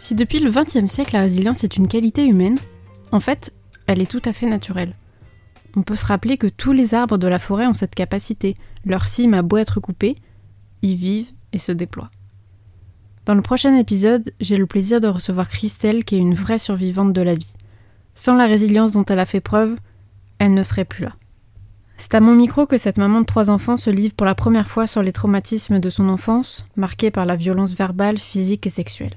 Si depuis le XXe siècle la résilience est une qualité humaine, en fait, elle est tout à fait naturelle. On peut se rappeler que tous les arbres de la forêt ont cette capacité. Leur cime a beau être coupée, ils vivent et se déploient. Dans le prochain épisode, j'ai le plaisir de recevoir Christelle qui est une vraie survivante de la vie. Sans la résilience dont elle a fait preuve, elle ne serait plus là. C'est à mon micro que cette maman de trois enfants se livre pour la première fois sur les traumatismes de son enfance, marqués par la violence verbale, physique et sexuelle.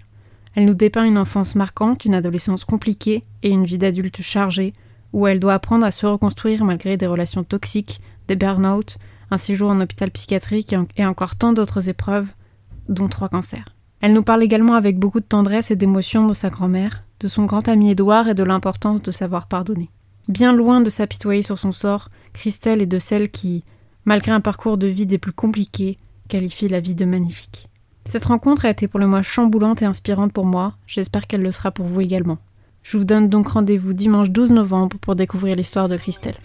Elle nous dépeint une enfance marquante, une adolescence compliquée et une vie d'adulte chargée, où elle doit apprendre à se reconstruire malgré des relations toxiques, des burn-out, un séjour en hôpital psychiatrique et encore tant d'autres épreuves, dont trois cancers. Elle nous parle également avec beaucoup de tendresse et d'émotion de sa grand-mère, de son grand ami Édouard et de l'importance de savoir pardonner. Bien loin de s'apitoyer sur son sort, Christelle est de celles qui, malgré un parcours de vie des plus compliqués, qualifie la vie de magnifique. Cette rencontre a été pour le moins chamboulante et inspirante pour moi, j'espère qu'elle le sera pour vous également. Je vous donne donc rendez-vous dimanche 12 novembre pour découvrir l'histoire de Christelle.